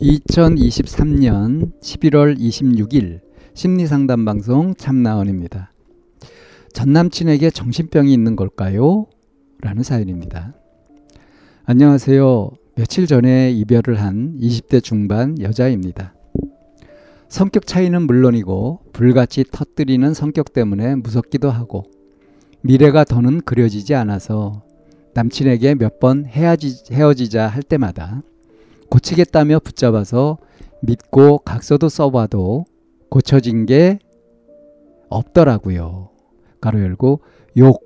2023년 11월 26일 심리상담 방송 참나원입니다. 전 남친에게 정신병이 있는 걸까요? 라는 사연입니다. 안녕하세요. 며칠 전에 이별을 한 20대 중반 여자입니다. 성격 차이는 물론이고 불같이 터뜨리는 성격 때문에 무섭기도 하고 미래가 더는 그려지지 않아서 남친에게 몇 번 헤어지자 할 때마다 고치겠다며 붙잡아서 믿고 각서도 써봐도 고쳐진 게 없더라고요. 가로 열고 욕,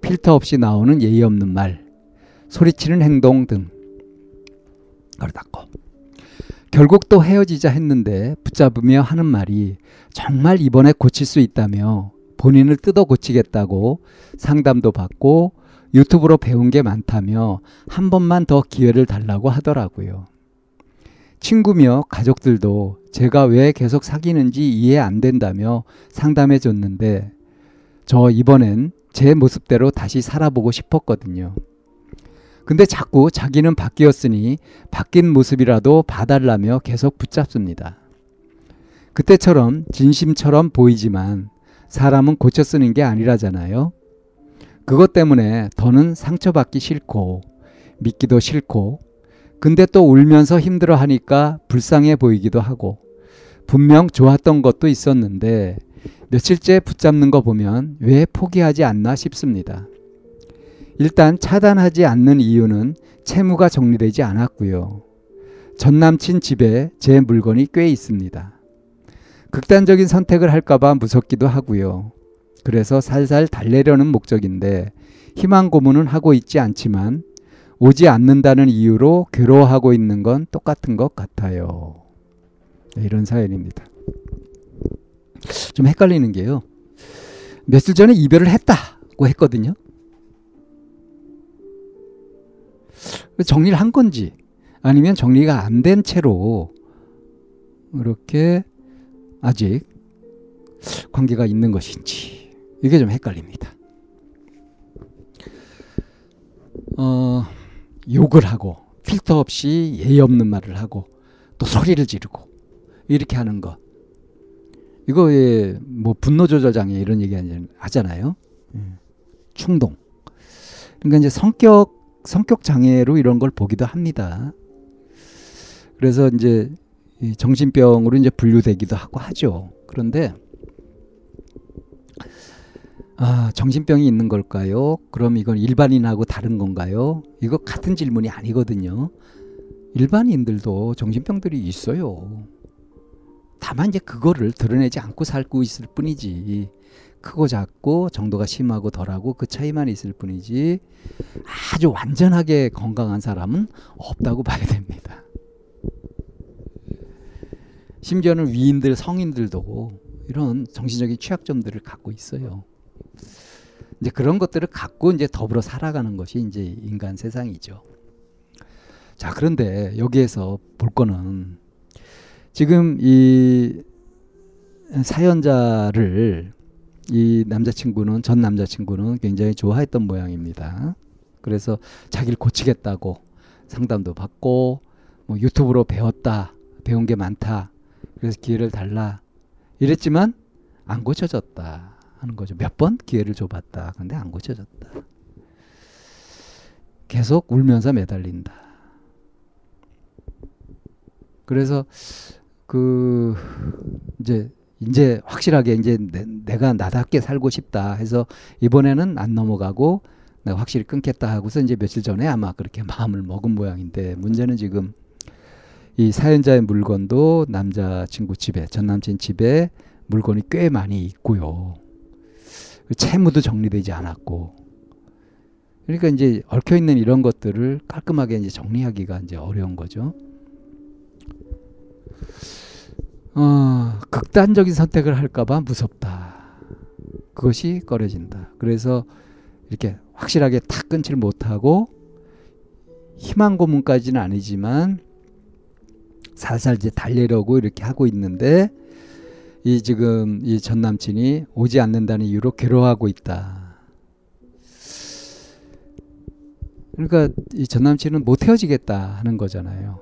필터 없이 나오는 예의 없는 말, 소리치는 행동 등 가로 닫고 결국 또 헤어지자 했는데 붙잡으며 하는 말이 정말 이번에 고칠 수 있다며 본인을 뜯어 고치겠다고 상담도 받고 유튜브로 배운 게 많다며 한 번만 더 기회를 달라고 하더라고요. 친구며 가족들도 제가 왜 계속 사귀는지 이해 안 된다며 상담해 줬는데 저 이번엔 제 모습대로 다시 살아보고 싶었거든요. 근데 자꾸 자기는 바뀌었으니 바뀐 모습이라도 봐달라며 계속 붙잡습니다. 그때처럼 진심처럼 보이지만 사람은 고쳐 쓰는 게 아니라잖아요. 그것 때문에 더는 상처받기 싫고 믿기도 싫고 근데 또 울면서 힘들어 하니까 불쌍해 보이기도 하고 분명 좋았던 것도 있었는데 며칠째 붙잡는 거 보면 왜 포기하지 않나 싶습니다. 일단 차단하지 않는 이유는 채무가 정리되지 않았고요. 전 남친 집에 제 물건이 꽤 있습니다. 극단적인 선택을 할까봐 무섭기도 하고요. 그래서 살살 달래려는 목적인데 희망 고문은 하고 있지 않지만 오지 않는다는 이유로 괴로워하고 있는 건 똑같은 것 같아요. 네, 이런 사연입니다. 좀 헷갈리는 게요. 며칠 전에 이별을 했다고 했거든요. 정리를 한 건지 아니면 정리가 안 된 채로 이렇게 아직 관계가 있는 것인지 이게 좀 헷갈립니다. 어, 욕을 하고 필터 없이 예의 없는 말을 하고 또 소리를 지르고 이렇게 하는 거 이거 뭐 분노 조절 장애 이런 얘기 하잖아요. 예. 충동. 그러니까 이제 성격 성격 장애로 이런 걸 보기도 합니다. 그래서 이제 정신병으로 이제 분류되기도 하고 하죠. 그런데 아, 정신병이 있는 걸까요? 그럼 이건 일반인하고 다른 건가요? 이거 같은 질문이 아니거든요. 일반인들도 정신병들이 있어요. 다만 이제 그거를 드러내지 않고 살고 있을 뿐이지. 크고 작고 정도가 심하고 덜하고 그 차이만 있을 뿐이지 아주 완전하게 건강한 사람은 없다고 봐야 됩니다. 심지어는 위인들, 성인들도 이런 정신적인 취약점들을 갖고 있어요. 이제 그런 것들을 갖고 이제 더불어 살아가는 것이 이제 인간 세상이죠. 자, 그런데 여기에서 볼 거는 지금 이 사연자를 이 남자친구는 전 남자친구는 굉장히 좋아했던 모양입니다. 그래서 자기를 고치겠다고 상담도 받고 뭐 유튜브로 배웠다 배운 게 많다 그래서 기회를 달라 이랬지만 안 고쳐졌다 하는 거죠. 몇 번 기회를 줘봤다. 근데 안 고쳐졌다. 계속 울면서 매달린다. 그래서 그 이제 이제 확실하게 이제 내, 가 나답게 살고 싶다 해서 이번에는 안 넘어가고 내가 확실히 끊겠다 하고서 이제 며칠 전에 아마 그렇게 마음을 먹은 모양인데 문제는 지금 이 사연자의 물건도 남자친구 집에 전 남친 집에 물건이 꽤 많이 있고요. 채무도 정리되지 않았고 그러니까 이제 얽혀 있는 이런 것들을 깔끔하게 이제 정리하기가 이제 어려운 거죠. 어, 극단적인 선택을 할까봐 무섭다. 그것이 꺼려진다. 그래서 이렇게 확실하게 탁 끊지를 못하고 희망 고문까지는 아니지만 살살 이제 달래려고 이렇게 하고 있는데 이 지금 이 전 남친이 오지 않는다는 이유로 괴로워하고 있다. 그러니까 이 전 남친은 못 헤어지겠다 하는 거잖아요.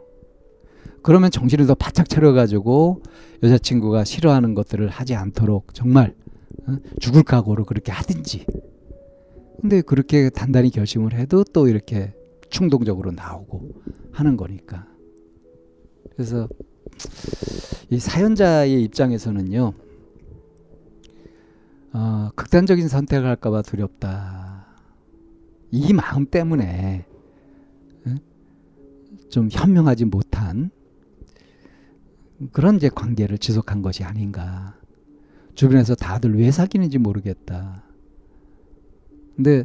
그러면 정신을 더 바짝 차려가지고 여자친구가 싫어하는 것들을 하지 않도록 정말 어? 죽을 각오로 그렇게 하든지. 근데 그렇게 단단히 결심을 해도 또 이렇게 충동적으로 나오고 하는 거니까. 그래서 이 사연자의 입장에서는요, 어, 극단적인 선택을 할까봐 두렵다. 이 마음 때문에 좀 현명하지 못한 그런 이제 관계를 지속한 것이 아닌가. 주변에서 다들 왜 사귀는지 모르겠다. 근데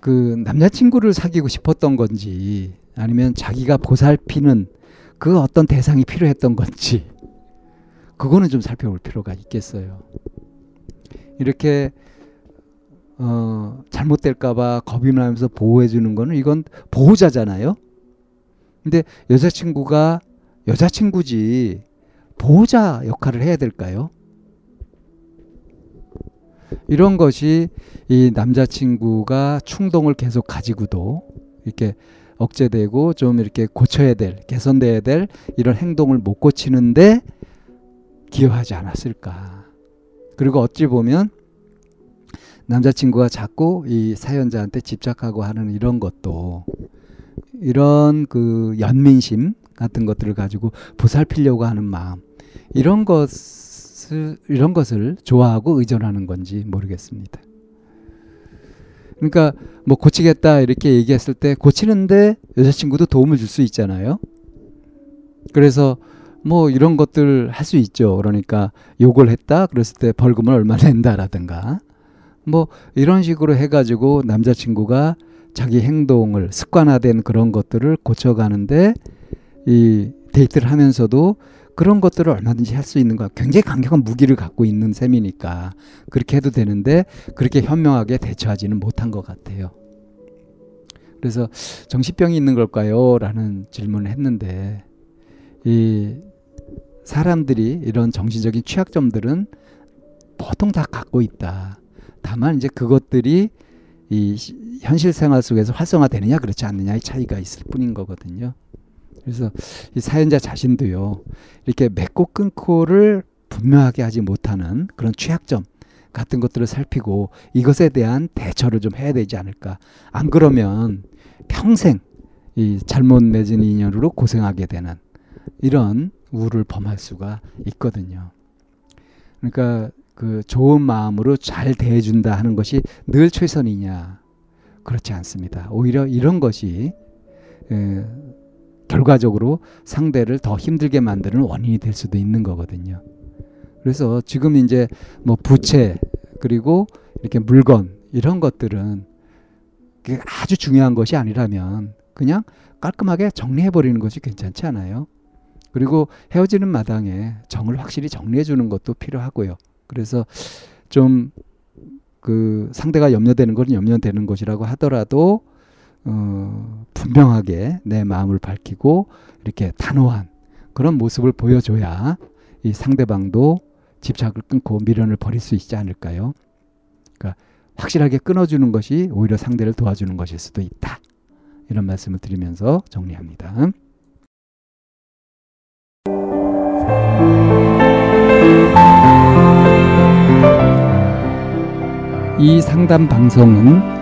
그 남자친구를 사귀고 싶었던 건지 아니면 자기가 보살피는 그 어떤 대상이 필요했던 건지 그거는 좀 살펴볼 필요가 있겠어요. 이렇게 어, 잘못될까봐 겁이 나면서 보호해주는 거는 이건 보호자잖아요. 근데 여자친구가 여자친구지 보호자 역할을 해야 될까요? 이런 것이 이 남자친구가 충동을 계속 가지고도 이렇게 억제되고 좀 이렇게 고쳐야 될, 개선돼야 될 이런 행동을 못 고치는데 기여하지 않았을까. 그리고 어찌 보면 남자친구가 자꾸 이 사연자한테 집착하고 하는 이런 것도 이런 그 연민심 같은 것들을 가지고 보살피려고 하는 마음 이런 것을 이런 것을 좋아하고 의존하는 건지 모르겠습니다. 그러니까 뭐 고치겠다 이렇게 얘기했을 때 고치는데 여자친구도 도움을 줄 수 있잖아요. 그래서 뭐 이런 것들 할 수 있죠. 그러니까 욕을 했다 그랬을 때 벌금을 얼마 낸다라든가 뭐 이런 식으로 해가지고 남자친구가 자기 행동을 습관화된 그런 것들을 고쳐가는데 이 데이트를 하면서도 그런 것들을 얼마든지 할 수 있는 거 굉장히 강력한 무기를 갖고 있는 셈이니까 그렇게 해도 되는데 그렇게 현명하게 대처하지는 못한 것 같아요. 그래서 정신병이 있는 걸까요? 라는 질문을 했는데 이 사람들이 이런 정신적인 취약점들은 보통 다 갖고 있다. 다만 이제 그것들이 이 현실 생활 속에서 활성화되느냐 그렇지 않느냐의 차이가 있을 뿐인 거거든요. 그래서 이 사연자 자신도요 이렇게 맺고 끊고를 분명하게 하지 못하는 그런 취약점 같은 것들을 살피고 이것에 대한 대처를 좀 해야 되지 않을까. 안 그러면 평생 이 잘못 맺은 인연으로 고생하게 되는 이런 우를 범할 수가 있거든요. 그러니까 그 좋은 마음으로 잘 대해준다 하는 것이 늘 최선이냐? 그렇지 않습니다. 오히려 이런 것이 에, 결과적으로 상대를 더 힘들게 만드는 원인이 될 수도 있는 거거든요. 그래서 지금 이제 뭐 부채 그리고 이렇게 물건 이런 것들은 아주 중요한 것이 아니라면 그냥 깔끔하게 정리해 버리는 것이 괜찮지 않아요? 그리고 헤어지는 마당에 정을 확실히 정리해 주는 것도 필요하고요. 그래서 좀 그 상대가 염려되는 것은 염려되는 것이라고 하더라도 어, 분명하게 내 마음을 밝히고 이렇게 단호한 그런 모습을 보여줘야 이 상대방도 집착을 끊고 미련을 버릴 수 있지 않을까요? 그러니까 확실하게 끊어주는 것이 오히려 상대를 도와주는 것일 수도 있다. 이런 말씀을 드리면서 정리합니다. 이 상담 방송은